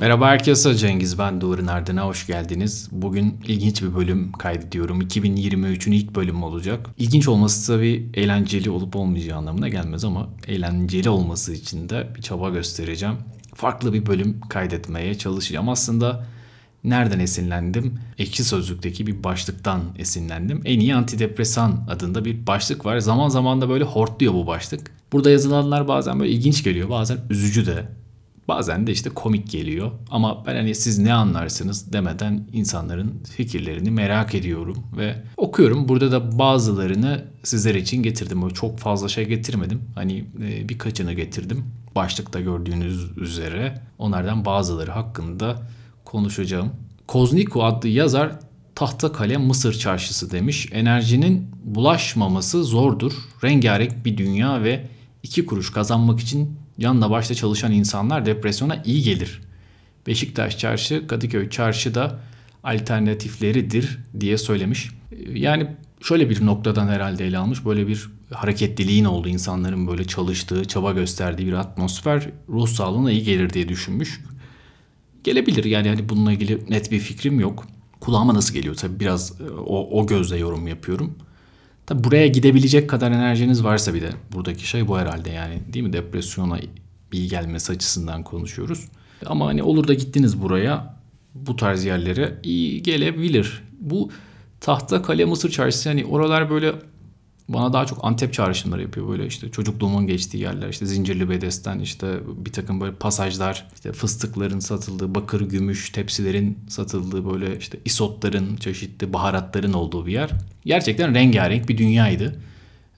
Merhaba herkese Cengiz ben Doğru Ardın'a hoş geldiniz. Bugün ilginç bir bölüm kaydediyorum. 2023'ün ilk bölümü olacak. İlginç olması tabii eğlenceli olup olmayacağı anlamına gelmez ama eğlenceli olması için de bir çaba göstereceğim. Farklı bir bölüm kaydetmeye çalışacağım. Aslında nereden esinlendim? Ekşi Sözlük'teki bir başlıktan esinlendim. En iyi antidepresan adında bir başlık var. Zaman zaman da böyle hortluyor bu başlık. Burada yazılanlar bazen böyle ilginç geliyor, bazen üzücü de. Bazen de işte komik geliyor ama ben hani siz ne anlarsınız demeden insanların fikirlerini merak ediyorum ve okuyorum. Burada da bazılarını sizler için getirdim. Böyle çok fazla şey getirmedim. Hani e, birkaçını getirdim. Başlıkta gördüğünüz üzere onlardan bazıları hakkında konuşacağım. Kozniko adlı yazar tahta kalem Mısır çarşısı demiş. Enerjinin bulaşmaması zordur. Rengarenk bir dünya ve iki kuruş kazanmak için canla başla çalışan insanlar depresyona iyi gelir. Beşiktaş Çarşı, Kadıköy Çarşı da alternatifleridir diye söylemiş. Yani şöyle bir noktadan herhalde ele almış. Böyle bir hareketliliğin olduğu, insanların böyle çalıştığı, çaba gösterdiği bir atmosfer ruh sağlığına iyi gelir diye düşünmüş. Gelebilir yani hani bununla ilgili net bir fikrim yok. Kulağıma nasıl geliyor tabii biraz o, o gözle yorum yapıyorum. Tabi buraya gidebilecek kadar enerjiniz varsa bir de buradaki şey bu herhalde yani değil mi? Depresyona iyi gelmesi açısından konuşuyoruz. Ama hani olur da gittiniz buraya bu tarz yerlere iyi gelebilir. Bu tahta kale Mısır çarşısı hani oralar böyle bana daha çok Antep çağrışımları yapıyor böyle işte çocukluğumun geçtiği yerler işte Zincirli Bedesten işte bir takım böyle pasajlar işte fıstıkların satıldığı bakır gümüş tepsilerin satıldığı böyle işte isotların çeşitli baharatların olduğu bir yer. Gerçekten rengarenk bir dünyaydı.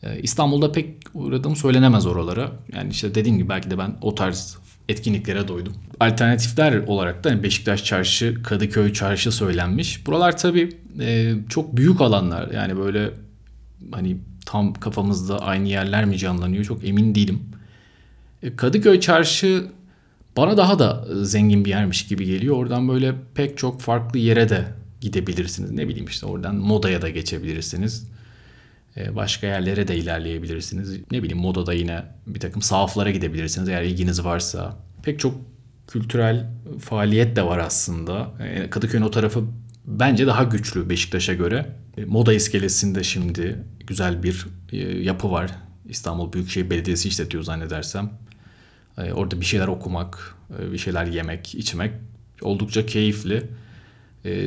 Ee, İstanbul'da pek uğradığım söylenemez oralara. Yani işte dediğim gibi belki de ben o tarz etkinliklere doydum. Alternatifler olarak da hani Beşiktaş Çarşı, Kadıköy Çarşı söylenmiş. Buralar tabii e, çok büyük alanlar. Yani böyle hani tam kafamızda aynı yerler mi canlanıyor çok emin değilim. E, Kadıköy Çarşı bana daha da zengin bir yermiş gibi geliyor. Oradan böyle pek çok farklı yere de gidebilirsiniz. Ne bileyim işte oradan modaya da geçebilirsiniz. E, başka yerlere de ilerleyebilirsiniz. Ne bileyim modada yine bir takım sahaflara gidebilirsiniz eğer ilginiz varsa. Pek çok kültürel faaliyet de var aslında. E, Kadıköy'ün o tarafı bence daha güçlü Beşiktaş'a göre. Moda iskelesinde şimdi güzel bir e, yapı var. İstanbul Büyükşehir Belediyesi işletiyor zannedersem. E, orada bir şeyler okumak, e, bir şeyler yemek, içmek oldukça keyifli.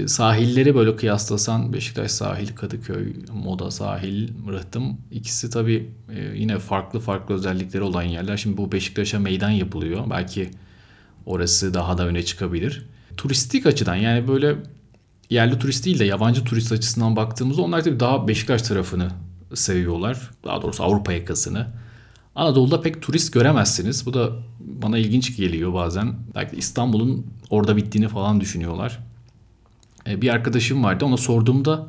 Sahilleri böyle kıyaslasan Beşiktaş sahil, Kadıköy, Moda sahil, Rıhtım ikisi tabii yine farklı farklı özellikleri olan yerler. Şimdi bu Beşiktaş'a meydan yapılıyor. Belki orası daha da öne çıkabilir. Turistik açıdan yani böyle yerli turist değil de yabancı turist açısından baktığımızda onlar tabii daha Beşiktaş tarafını seviyorlar. Daha doğrusu Avrupa yakasını. Anadolu'da pek turist göremezsiniz. Bu da bana ilginç geliyor bazen. Belki İstanbul'un orada bittiğini falan düşünüyorlar. E, bir arkadaşım vardı ona sorduğumda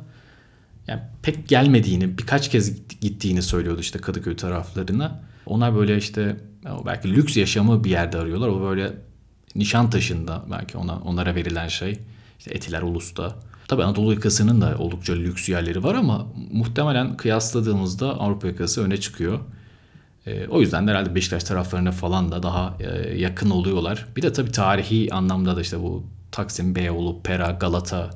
yani pek gelmediğini, birkaç kez gittiğini söylüyordu işte Kadıköy taraflarına. Onlar böyle işte belki lüks yaşamı bir yerde arıyorlar. O böyle Nişantaşı'nda belki ona, onlara verilen şey. İşte Etiler Ulus'ta. Tabii Anadolu yakasının da oldukça lüks yerleri var ama muhtemelen kıyasladığımızda Avrupa yakası öne çıkıyor. E, o yüzden de herhalde Beşiktaş taraflarına falan da daha e, yakın oluyorlar. Bir de tabii tarihi anlamda da işte bu Taksim, Beyoğlu, Pera, Galata,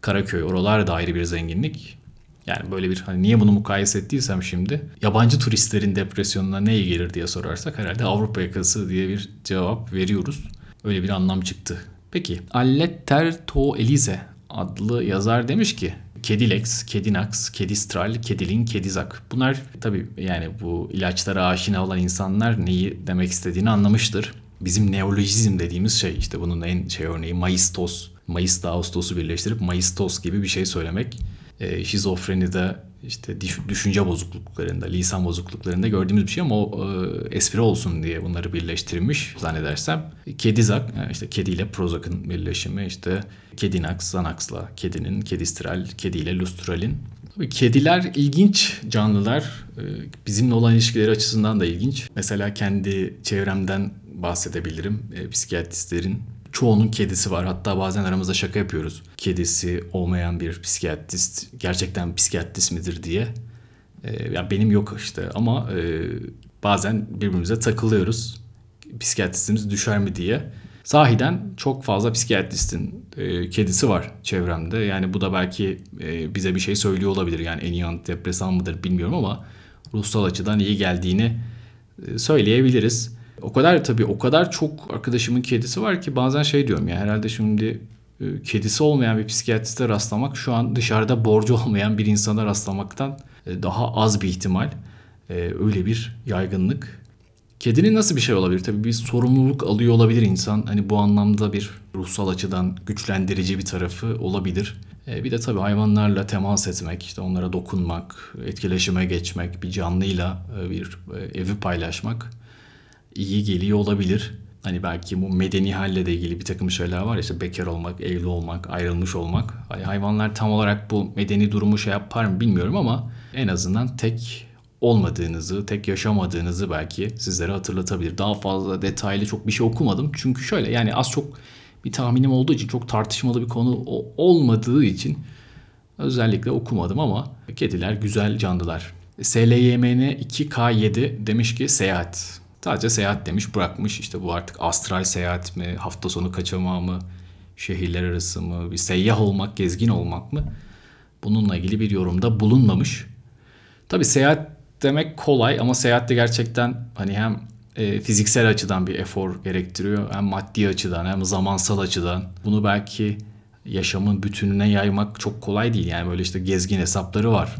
Karaköy oralar da ayrı bir zenginlik. Yani böyle bir hani niye bunu mukayese ettiysem şimdi yabancı turistlerin depresyonuna ne iyi gelir diye sorarsak herhalde Avrupa yakası diye bir cevap veriyoruz. Öyle bir anlam çıktı. Peki Alletter To Elize adlı yazar demiş ki Kedilex, Kedinax, Kedistral, Kedilin, Kedizak. Bunlar tabii yani bu ilaçlara aşina olan insanlar neyi demek istediğini anlamıştır. Bizim neolojizm dediğimiz şey işte bunun en şey örneği Mayıstos. Mayıs'ta Ağustos'u birleştirip Mayıstos gibi bir şey söylemek. E, şizofrenide işte düşünce bozukluklarında, lisan bozukluklarında gördüğümüz bir şey ama o e, espri olsun diye bunları birleştirmiş zannedersem. Kedizak, yani işte kediyle Prozac'ın birleşimi işte Kedinax, Xanax'la kedinin, Kedistral, kediyle Lustral'in. Kediler ilginç canlılar. E, bizimle olan ilişkileri açısından da ilginç. Mesela kendi çevremden bahsedebilirim. E, psikiyatristlerin çoğunun kedisi var. Hatta bazen aramızda şaka yapıyoruz. Kedisi olmayan bir psikiyatrist gerçekten psikiyatrist midir diye. Ee, ya benim yok işte ama e, bazen birbirimize takılıyoruz. psikiyatristimiz düşer mi diye. Sahiden çok fazla psikiyatristin e, kedisi var çevremde. Yani bu da belki e, bize bir şey söylüyor olabilir. Yani en iyi antidepresan mıdır bilmiyorum ama ruhsal açıdan iyi geldiğini e, söyleyebiliriz. O kadar tabii o kadar çok arkadaşımın kedisi var ki bazen şey diyorum ya herhalde şimdi e, kedisi olmayan bir psikiyatriste rastlamak şu an dışarıda borcu olmayan bir insana rastlamaktan e, daha az bir ihtimal. E, öyle bir yaygınlık. Kedinin nasıl bir şey olabilir? Tabii bir sorumluluk alıyor olabilir insan. Hani bu anlamda bir ruhsal açıdan güçlendirici bir tarafı olabilir. Bir de tabii hayvanlarla temas etmek, işte onlara dokunmak, etkileşime geçmek, bir canlıyla bir evi paylaşmak iyi geliyor olabilir. Hani belki bu medeni halle de ilgili bir takım şeyler var. İşte bekar olmak, evli olmak, ayrılmış olmak. Hani hayvanlar tam olarak bu medeni durumu şey yapar mı bilmiyorum ama en azından tek olmadığınızı, tek yaşamadığınızı belki sizlere hatırlatabilir. Daha fazla detaylı çok bir şey okumadım. Çünkü şöyle yani az çok bir tahminim olduğu için çok tartışmalı bir konu olmadığı için özellikle okumadım ama kediler güzel canlılar. SLYMN 2K7 demiş ki seyahat. Sadece seyahat demiş bırakmış. İşte bu artık astral seyahat mi, hafta sonu kaçamağı mı, şehirler arası mı, bir seyyah olmak, gezgin olmak mı? Bununla ilgili bir yorumda bulunmamış. Tabi seyahat demek kolay ama seyahat de gerçekten hani hem e, fiziksel açıdan bir efor gerektiriyor hem maddi açıdan hem zamansal açıdan. Bunu belki yaşamın bütününe yaymak çok kolay değil. Yani böyle işte gezgin hesapları var.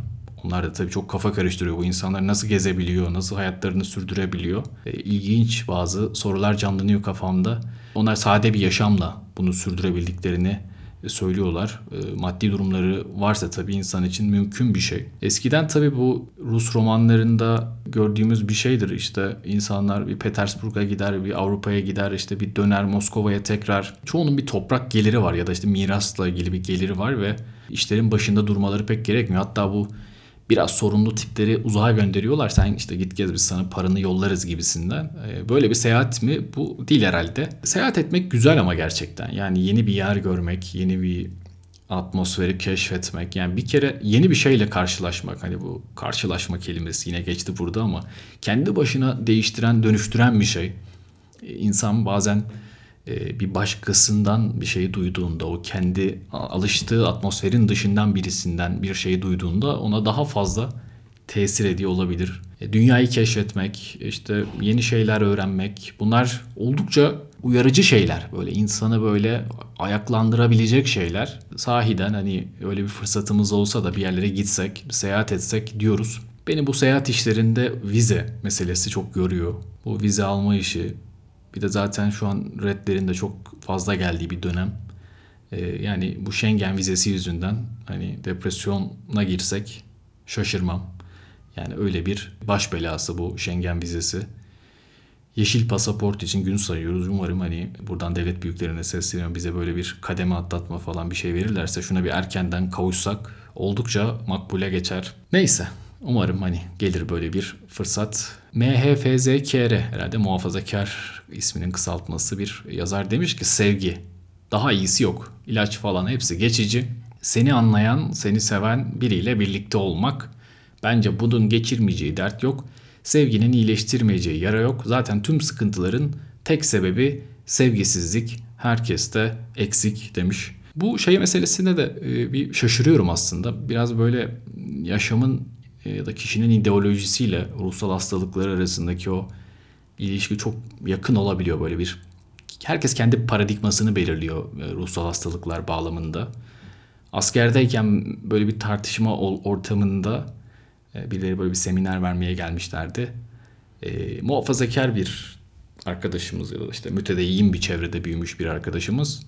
Onlar da tabii çok kafa karıştırıyor. Bu insanlar nasıl gezebiliyor, nasıl hayatlarını sürdürebiliyor. E, ilginç bazı sorular canlanıyor kafamda. Onlar sade bir yaşamla bunu sürdürebildiklerini söylüyorlar. E, maddi durumları varsa tabii insan için mümkün bir şey. Eskiden tabii bu Rus romanlarında gördüğümüz bir şeydir. İşte insanlar bir Petersburg'a gider, bir Avrupa'ya gider, işte bir döner Moskova'ya tekrar. Çoğunun bir toprak geliri var ya da işte mirasla ilgili bir geliri var ve işlerin başında durmaları pek gerekmiyor. Hatta bu biraz sorumlu tipleri uzağa gönderiyorlar. Sen işte git gez biz sana paranı yollarız gibisinden. Ee, böyle bir seyahat mi? Bu değil herhalde. Seyahat etmek güzel ama gerçekten. Yani yeni bir yer görmek, yeni bir atmosferi keşfetmek. Yani bir kere yeni bir şeyle karşılaşmak. Hani bu karşılaşma kelimesi yine geçti burada ama kendi başına değiştiren, dönüştüren bir şey. Ee, insan bazen bir başkasından bir şey duyduğunda o kendi alıştığı atmosferin dışından birisinden bir şey duyduğunda ona daha fazla tesir ediyor olabilir. E, dünyayı keşfetmek, işte yeni şeyler öğrenmek bunlar oldukça uyarıcı şeyler. Böyle insanı böyle ayaklandırabilecek şeyler. Sahiden hani öyle bir fırsatımız olsa da bir yerlere gitsek, seyahat etsek diyoruz. Beni bu seyahat işlerinde vize meselesi çok yoruyor. Bu vize alma işi, bir de zaten şu an redlerin de çok fazla geldiği bir dönem. Ee, yani bu Schengen vizesi yüzünden hani depresyona girsek şaşırmam. Yani öyle bir baş belası bu Schengen vizesi. Yeşil pasaport için gün sayıyoruz. Umarım hani buradan devlet büyüklerine sesleniyorum. Bize böyle bir kademe atlatma falan bir şey verirlerse şuna bir erkenden kavuşsak oldukça makbule geçer. Neyse Umarım hani gelir böyle bir fırsat. MHFZKR herhalde muhafazakar isminin kısaltması bir yazar demiş ki sevgi. Daha iyisi yok. İlaç falan hepsi geçici. Seni anlayan, seni seven biriyle birlikte olmak. Bence bunun geçirmeyeceği dert yok. Sevginin iyileştirmeyeceği yara yok. Zaten tüm sıkıntıların tek sebebi sevgisizlik. Herkeste eksik demiş. Bu şey meselesinde de e, bir şaşırıyorum aslında. Biraz böyle yaşamın ya da kişinin ideolojisiyle ruhsal hastalıkları arasındaki o ilişki çok yakın olabiliyor böyle bir herkes kendi paradigmasını belirliyor e, ruhsal hastalıklar bağlamında. Askerdeyken böyle bir tartışma ortamında e, birileri böyle bir seminer vermeye gelmişlerdi. E, muhafazakar bir arkadaşımız ya da işte mütedeyyin bir çevrede büyümüş bir arkadaşımız.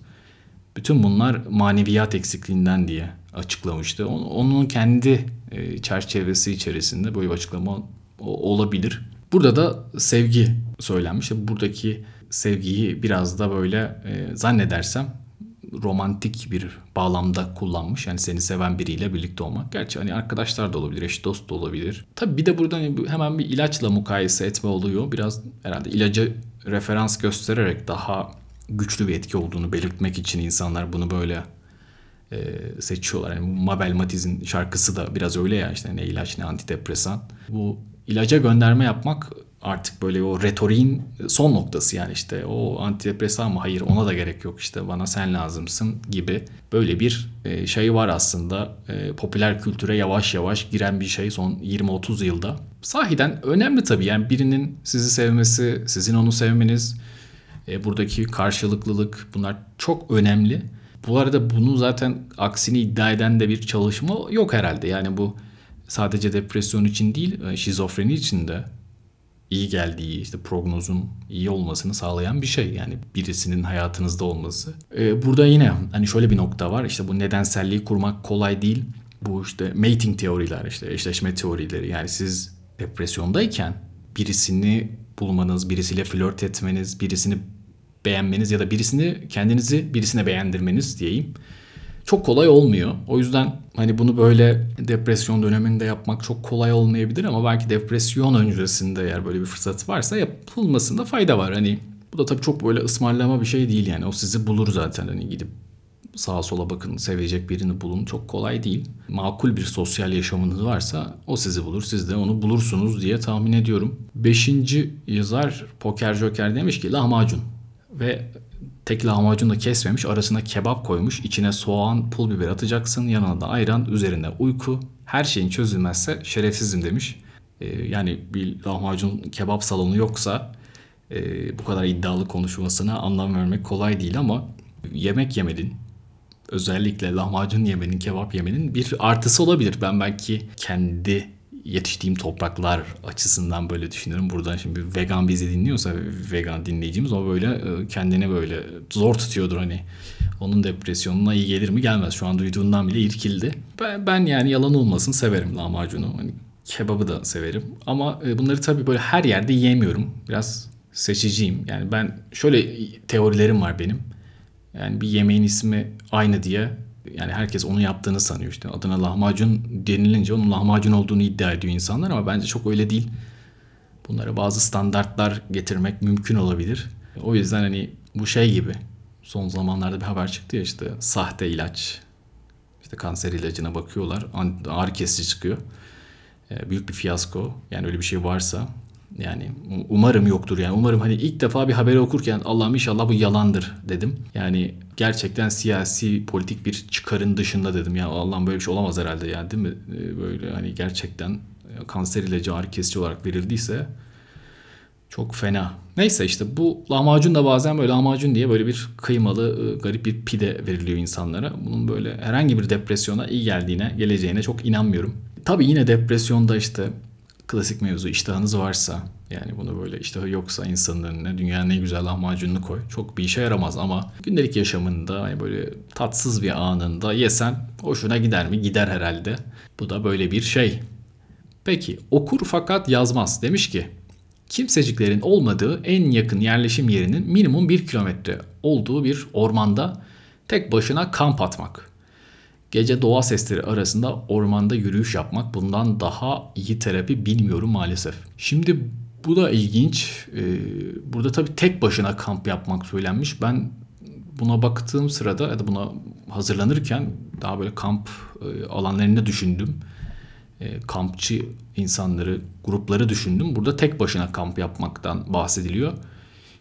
Bütün bunlar maneviyat eksikliğinden diye açıklamıştı. Onun kendi e, çerçevesi içerisinde böyle bir açıklama olabilir. Burada da sevgi söylenmiş. Buradaki sevgiyi biraz da böyle e, zannedersem romantik bir bağlamda kullanmış. Yani seni seven biriyle birlikte olmak. Gerçi hani arkadaşlar da olabilir, eş dost da olabilir. Tabii bir de burada hani hemen bir ilaçla mukayese etme oluyor. Biraz herhalde ilacı referans göstererek daha güçlü bir etki olduğunu belirtmek için insanlar bunu böyle e, seçiyorlar. Yani Mabel Matiz'in şarkısı da biraz öyle ya işte ne ilaç ne antidepresan. Bu ilaca gönderme yapmak artık böyle o retoriğin son noktası yani işte o antidepresan mı hayır ona da gerek yok işte bana sen lazımsın gibi böyle bir e, şey var aslında e, popüler kültüre yavaş yavaş giren bir şey son 20-30 yılda. Sahiden önemli tabii yani birinin sizi sevmesi, sizin onu sevmeniz, e, buradaki karşılıklılık bunlar çok önemli. Bu arada bunu zaten aksini iddia eden de bir çalışma yok herhalde. Yani bu sadece depresyon için değil şizofreni için de iyi geldiği, işte prognozun iyi olmasını sağlayan bir şey. Yani birisinin hayatınızda olması. Ee, burada yine hani şöyle bir nokta var. İşte bu nedenselliği kurmak kolay değil. Bu işte mating teoriler, işte eşleşme teorileri. Yani siz depresyondayken birisini bulmanız, birisiyle flört etmeniz, birisini beğenmeniz ya da birisini kendinizi birisine beğendirmeniz diyeyim çok kolay olmuyor. O yüzden hani bunu böyle depresyon döneminde yapmak çok kolay olmayabilir ama belki depresyon öncesinde eğer böyle bir fırsat varsa yapılmasında fayda var. Hani bu da tabii çok böyle ısmarlama bir şey değil yani. O sizi bulur zaten hani gidip sağa sola bakın sevecek birini bulun çok kolay değil. Makul bir sosyal yaşamınız varsa o sizi bulur siz de onu bulursunuz diye tahmin ediyorum. Beşinci yazar Poker Joker demiş ki lahmacun ve Tek lahmacunu da kesmemiş arasına kebap koymuş içine soğan pul biber atacaksın yanına da ayran üzerine uyku her şeyin çözülmezse şerefsizim demiş. Ee, yani bir lahmacun kebap salonu yoksa e, bu kadar iddialı konuşmasına anlam vermek kolay değil ama yemek yemenin özellikle lahmacun yemenin kebap yemenin bir artısı olabilir. Ben belki kendi yetiştiğim topraklar açısından böyle düşünüyorum. Buradan şimdi vegan bizi dinliyorsa vegan dinleyicimiz o böyle e, kendini böyle zor tutuyordur hani. Onun depresyonuna iyi gelir mi gelmez. Şu an duyduğundan bile irkildi. Ben, ben yani yalan olmasın severim lahmacunu. Hani kebabı da severim. Ama e, bunları tabii böyle her yerde yiyemiyorum. Biraz seçiciyim. Yani ben şöyle teorilerim var benim. Yani bir yemeğin ismi aynı diye yani herkes onu yaptığını sanıyor işte. Adına lahmacun denilince onun lahmacun olduğunu iddia ediyor insanlar ama bence çok öyle değil. Bunlara bazı standartlar getirmek mümkün olabilir. O yüzden hani bu şey gibi son zamanlarda bir haber çıktı ya işte sahte ilaç. İşte kanser ilacına bakıyorlar. Ağrı kesici çıkıyor. Ee, büyük bir fiyasko. Yani öyle bir şey varsa yani umarım yoktur yani. Umarım hani ilk defa bir haberi okurken Allah'ım inşallah bu yalandır dedim. Yani gerçekten siyasi politik bir çıkarın dışında dedim. Ya Allah'ım böyle bir şey olamaz herhalde yani değil mi? Ee, böyle hani gerçekten e, kanser ilacı ağrı kesici olarak verildiyse çok fena. Neyse işte bu lahmacun da bazen böyle lahmacun diye böyle bir kıymalı e, garip bir pide veriliyor insanlara. Bunun böyle herhangi bir depresyona iyi geldiğine, geleceğine çok inanmıyorum. Tabii yine depresyonda işte klasik mevzu iştahınız varsa yani bunu böyle iştahı yoksa insanın önüne dünyanın en güzel lahmacununu koy. Çok bir işe yaramaz ama gündelik yaşamında hani böyle tatsız bir anında yesen hoşuna gider mi? Gider herhalde. Bu da böyle bir şey. Peki okur fakat yazmaz demiş ki kimseciklerin olmadığı en yakın yerleşim yerinin minimum bir kilometre olduğu bir ormanda tek başına kamp atmak. Gece doğa sesleri arasında ormanda yürüyüş yapmak bundan daha iyi terapi bilmiyorum maalesef. Şimdi bu da ilginç. Ee, burada tabii tek başına kamp yapmak söylenmiş. Ben buna baktığım sırada ya da buna hazırlanırken daha böyle kamp e, alanlarını düşündüm. E, kampçı insanları, grupları düşündüm. Burada tek başına kamp yapmaktan bahsediliyor.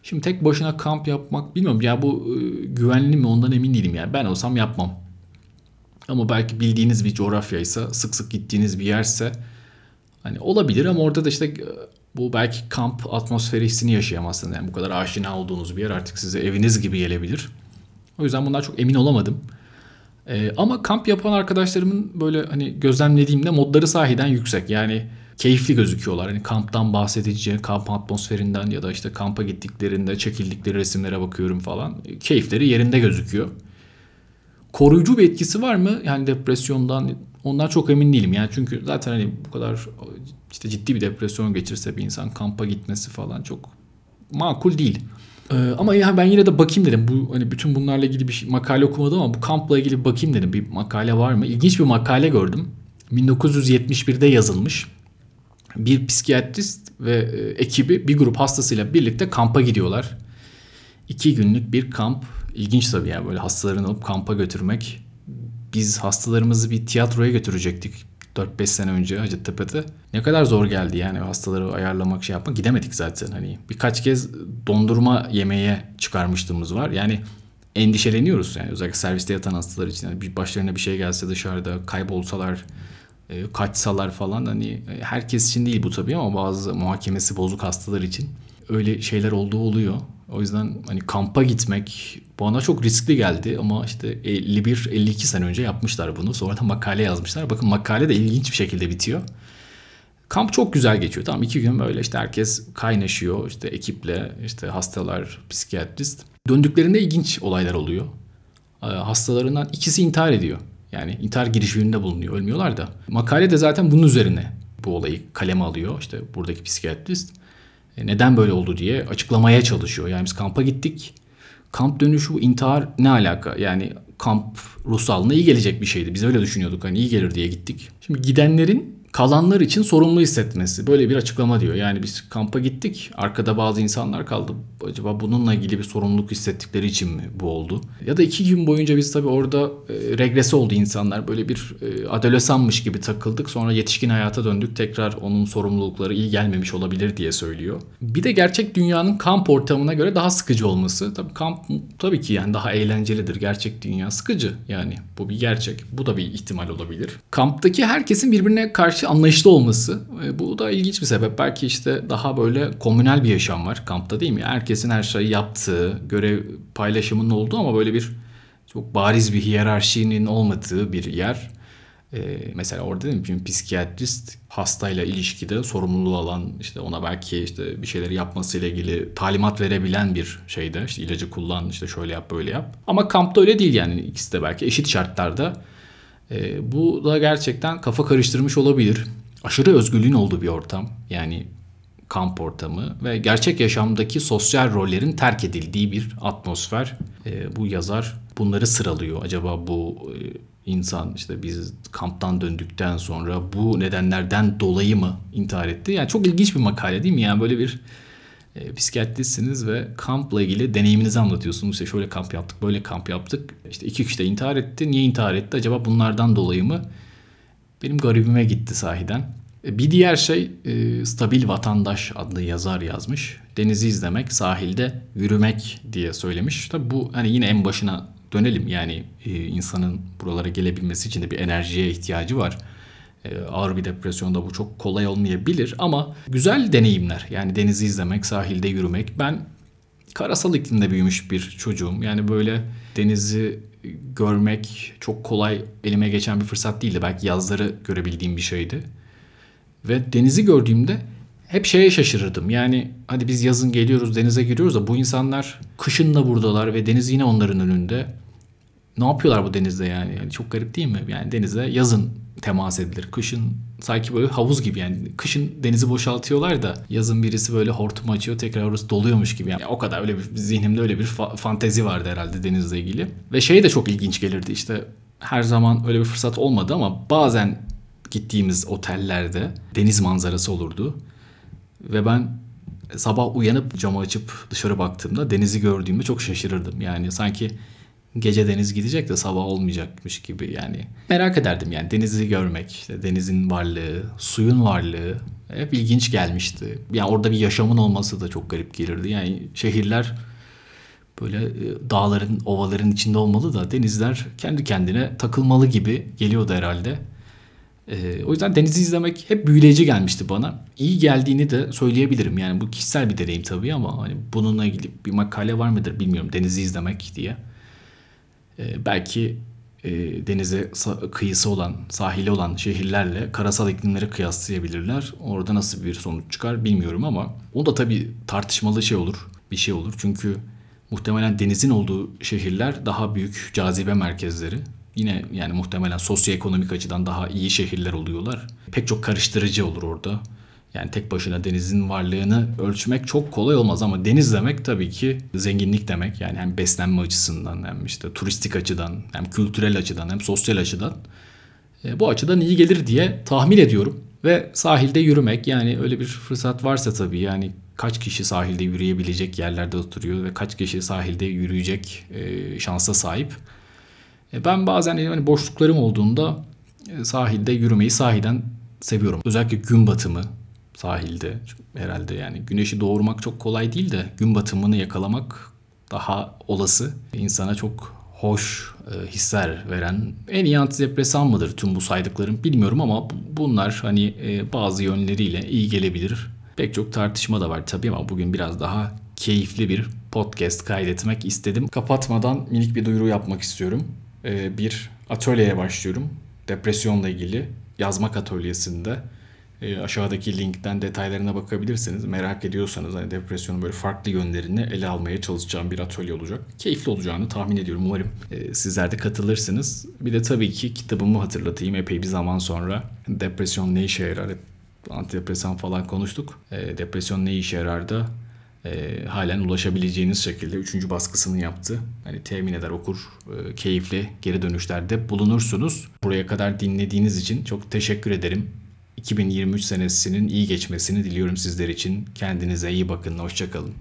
Şimdi tek başına kamp yapmak bilmiyorum ya bu e, güvenli mi ondan emin değilim yani. Ben olsam yapmam. Ama belki bildiğiniz bir coğrafyaysa, sık sık gittiğiniz bir yerse hani olabilir ama orada da işte e, bu belki kamp atmosferi hissini yaşayamazsınız. Yani bu kadar aşina olduğunuz bir yer artık size eviniz gibi gelebilir. O yüzden bundan çok emin olamadım. Ee, ama kamp yapan arkadaşlarımın böyle hani gözlemlediğimde modları sahiden yüksek. Yani keyifli gözüküyorlar. Hani kamptan bahsedince, kamp atmosferinden ya da işte kampa gittiklerinde çekildikleri resimlere bakıyorum falan. Keyifleri yerinde gözüküyor koruyucu bir etkisi var mı? Yani depresyondan ondan çok emin değilim. Yani çünkü zaten hani bu kadar işte ciddi bir depresyon geçirse bir insan kampa gitmesi falan çok makul değil. Ee, ama yani ben yine de bakayım dedim. Bu hani bütün bunlarla ilgili bir şey, makale okumadım ama bu kampla ilgili bakayım dedim. Bir makale var mı? İlginç bir makale gördüm. 1971'de yazılmış. Bir psikiyatrist ve e, ekibi bir grup hastasıyla birlikte kampa gidiyorlar. İki günlük bir kamp ilginç tabii yani böyle hastalarını alıp kampa götürmek. Biz hastalarımızı bir tiyatroya götürecektik. 4-5 sene önce Hacettepe'de. Ne kadar zor geldi yani hastaları ayarlamak şey yapmak. Gidemedik zaten hani. Birkaç kez dondurma yemeye çıkarmıştığımız var. Yani endişeleniyoruz yani özellikle serviste yatan hastalar için. Yani başlarına bir şey gelse dışarıda kaybolsalar e, kaçsalar falan hani e, herkes için değil bu tabii ama bazı muhakemesi bozuk hastalar için öyle şeyler olduğu oluyor. O yüzden hani kampa gitmek bana çok riskli geldi ama işte 51-52 sene önce yapmışlar bunu. Sonra da makale yazmışlar. Bakın makale de ilginç bir şekilde bitiyor. Kamp çok güzel geçiyor. Tamam iki gün böyle işte herkes kaynaşıyor. işte ekiple işte hastalar, psikiyatrist. Döndüklerinde ilginç olaylar oluyor. Ee, hastalarından ikisi intihar ediyor. Yani intihar girişiminde bulunuyor. Ölmüyorlar da. Makale de zaten bunun üzerine bu olayı kaleme alıyor. İşte buradaki psikiyatrist. E, neden böyle oldu diye açıklamaya çalışıyor. Yani biz kampa gittik. Kamp dönüşü bu intihar ne alaka? Yani kamp ruh sağlığına iyi gelecek bir şeydi. Biz öyle düşünüyorduk. Hani iyi gelir diye gittik. Şimdi gidenlerin kalanlar için sorumlu hissetmesi. Böyle bir açıklama diyor. Yani biz kampa gittik. Arkada bazı insanlar kaldı. Acaba bununla ilgili bir sorumluluk hissettikleri için mi bu oldu? Ya da iki gün boyunca biz tabii orada e, regresi oldu insanlar. Böyle bir e, adolesanmış gibi takıldık. Sonra yetişkin hayata döndük. Tekrar onun sorumlulukları iyi gelmemiş olabilir diye söylüyor. Bir de gerçek dünyanın kamp ortamına göre daha sıkıcı olması. Tabii kamp tabii ki yani daha eğlencelidir. Gerçek dünya sıkıcı. Yani bu bir gerçek. Bu da bir ihtimal olabilir. Kamptaki herkesin birbirine karşı anlayışlı olması. E, bu da ilginç bir sebep. Belki işte daha böyle komünel bir yaşam var kampta değil mi? Herkesin her şeyi yaptığı, görev paylaşımının olduğu ama böyle bir çok bariz bir hiyerarşinin olmadığı bir yer. Ee, mesela orada değil mi? Çünkü psikiyatrist hastayla ilişkide sorumluluğu alan işte ona belki işte bir şeyleri yapmasıyla ilgili talimat verebilen bir şeyde işte ilacı kullan işte şöyle yap böyle yap. Ama kampta öyle değil yani ikisi de belki eşit şartlarda e, bu da gerçekten kafa karıştırmış olabilir. Aşırı özgürlüğün olduğu bir ortam. Yani kamp ortamı ve gerçek yaşamdaki sosyal rollerin terk edildiği bir atmosfer. E, bu yazar bunları sıralıyor. Acaba bu e, insan işte biz kamptan döndükten sonra bu nedenlerden dolayı mı intihar etti? Yani çok ilginç bir makale değil mi? Yani böyle bir e, psikiyatristsiniz ve kampla ilgili deneyiminizi anlatıyorsunuz. İşte şöyle kamp yaptık, böyle kamp yaptık. İşte iki kişi de intihar etti. Niye intihar etti? Acaba bunlardan dolayı mı? Benim garibime gitti sahiden. E, bir diğer şey e, Stabil Vatandaş adlı yazar yazmış. Denizi izlemek, sahilde yürümek diye söylemiş. Tabi bu hani yine en başına dönelim. Yani e, insanın buralara gelebilmesi için de bir enerjiye ihtiyacı var. E, ağır bir depresyonda bu çok kolay olmayabilir ama güzel deneyimler. Yani denizi izlemek, sahilde yürümek. Ben karasal iklimde büyümüş bir çocuğum. Yani böyle denizi görmek çok kolay elime geçen bir fırsat değildi. Belki yazları görebildiğim bir şeydi. Ve denizi gördüğümde hep şeye şaşırırdım. Yani hadi biz yazın geliyoruz denize giriyoruz da bu insanlar kışın da buradalar ve deniz yine onların önünde. Ne yapıyorlar bu denizde yani? yani çok garip değil mi? Yani denize yazın temas edilir. Kışın sanki böyle havuz gibi yani. Kışın denizi boşaltıyorlar da yazın birisi böyle hortum açıyor tekrar orası doluyormuş gibi. Yani o kadar öyle bir zihnimde öyle bir fa- fantezi vardı herhalde denizle ilgili. Ve şey de çok ilginç gelirdi işte her zaman öyle bir fırsat olmadı ama bazen gittiğimiz otellerde deniz manzarası olurdu. Ve ben sabah uyanıp camı açıp dışarı baktığımda denizi gördüğümde çok şaşırırdım. Yani sanki gece deniz gidecek de sabah olmayacakmış gibi yani. Merak ederdim yani denizi görmek, işte denizin varlığı, suyun varlığı hep ilginç gelmişti. Yani orada bir yaşamın olması da çok garip gelirdi. Yani şehirler böyle e, dağların, ovaların içinde olmalı da denizler kendi kendine takılmalı gibi geliyordu herhalde. Ee, o yüzden denizi izlemek hep büyüleyici gelmişti bana. İyi geldiğini de söyleyebilirim. Yani bu kişisel bir deneyim tabii ama hani bununla ilgili bir makale var mıdır bilmiyorum denizi izlemek diye. Ee, belki e, denize kıyısı olan, sahili olan şehirlerle karasal iklimleri kıyaslayabilirler. Orada nasıl bir sonuç çıkar bilmiyorum ama o da tabii tartışmalı şey olur, bir şey olur. Çünkü muhtemelen denizin olduğu şehirler daha büyük cazibe merkezleri yine yani muhtemelen sosyoekonomik açıdan daha iyi şehirler oluyorlar. Pek çok karıştırıcı olur orada. Yani tek başına denizin varlığını ölçmek çok kolay olmaz ama deniz demek tabii ki zenginlik demek. Yani hem beslenme açısından hem işte turistik açıdan hem kültürel açıdan hem sosyal açıdan e, bu açıdan iyi gelir diye tahmin ediyorum. Ve sahilde yürümek yani öyle bir fırsat varsa tabii yani kaç kişi sahilde yürüyebilecek yerlerde oturuyor ve kaç kişi sahilde yürüyecek e, şansa sahip. E, ben bazen hani boşluklarım olduğunda e, sahilde yürümeyi sahiden seviyorum. Özellikle gün batımı sahilde herhalde yani güneşi doğurmak çok kolay değil de gün batımını yakalamak daha olası. İnsana çok hoş e, hisler veren en iyi antidepresan mıdır tüm bu saydıklarım bilmiyorum ama bunlar hani e, bazı yönleriyle iyi gelebilir. Pek çok tartışma da var tabii ama bugün biraz daha keyifli bir podcast kaydetmek istedim. Kapatmadan minik bir duyuru yapmak istiyorum. E, bir atölyeye başlıyorum. Depresyonla ilgili yazmak atölyesinde. E, aşağıdaki linkten detaylarına bakabilirsiniz. Merak ediyorsanız hani depresyonun böyle farklı yönlerini ele almaya çalışacağım bir atölye olacak. Keyifli olacağını tahmin ediyorum. Umarım e, sizler de katılırsınız. Bir de tabii ki kitabımı hatırlatayım epey bir zaman sonra. Depresyon ne işe yarar? Antidepresan falan konuştuk. E, depresyon ne işe yarar da e, halen ulaşabileceğiniz şekilde 3. baskısını yaptı. Hani temin eder okur e, keyifli geri dönüşlerde bulunursunuz. Buraya kadar dinlediğiniz için çok teşekkür ederim. 2023 senesinin iyi geçmesini diliyorum sizler için. Kendinize iyi bakın. Hoşçakalın.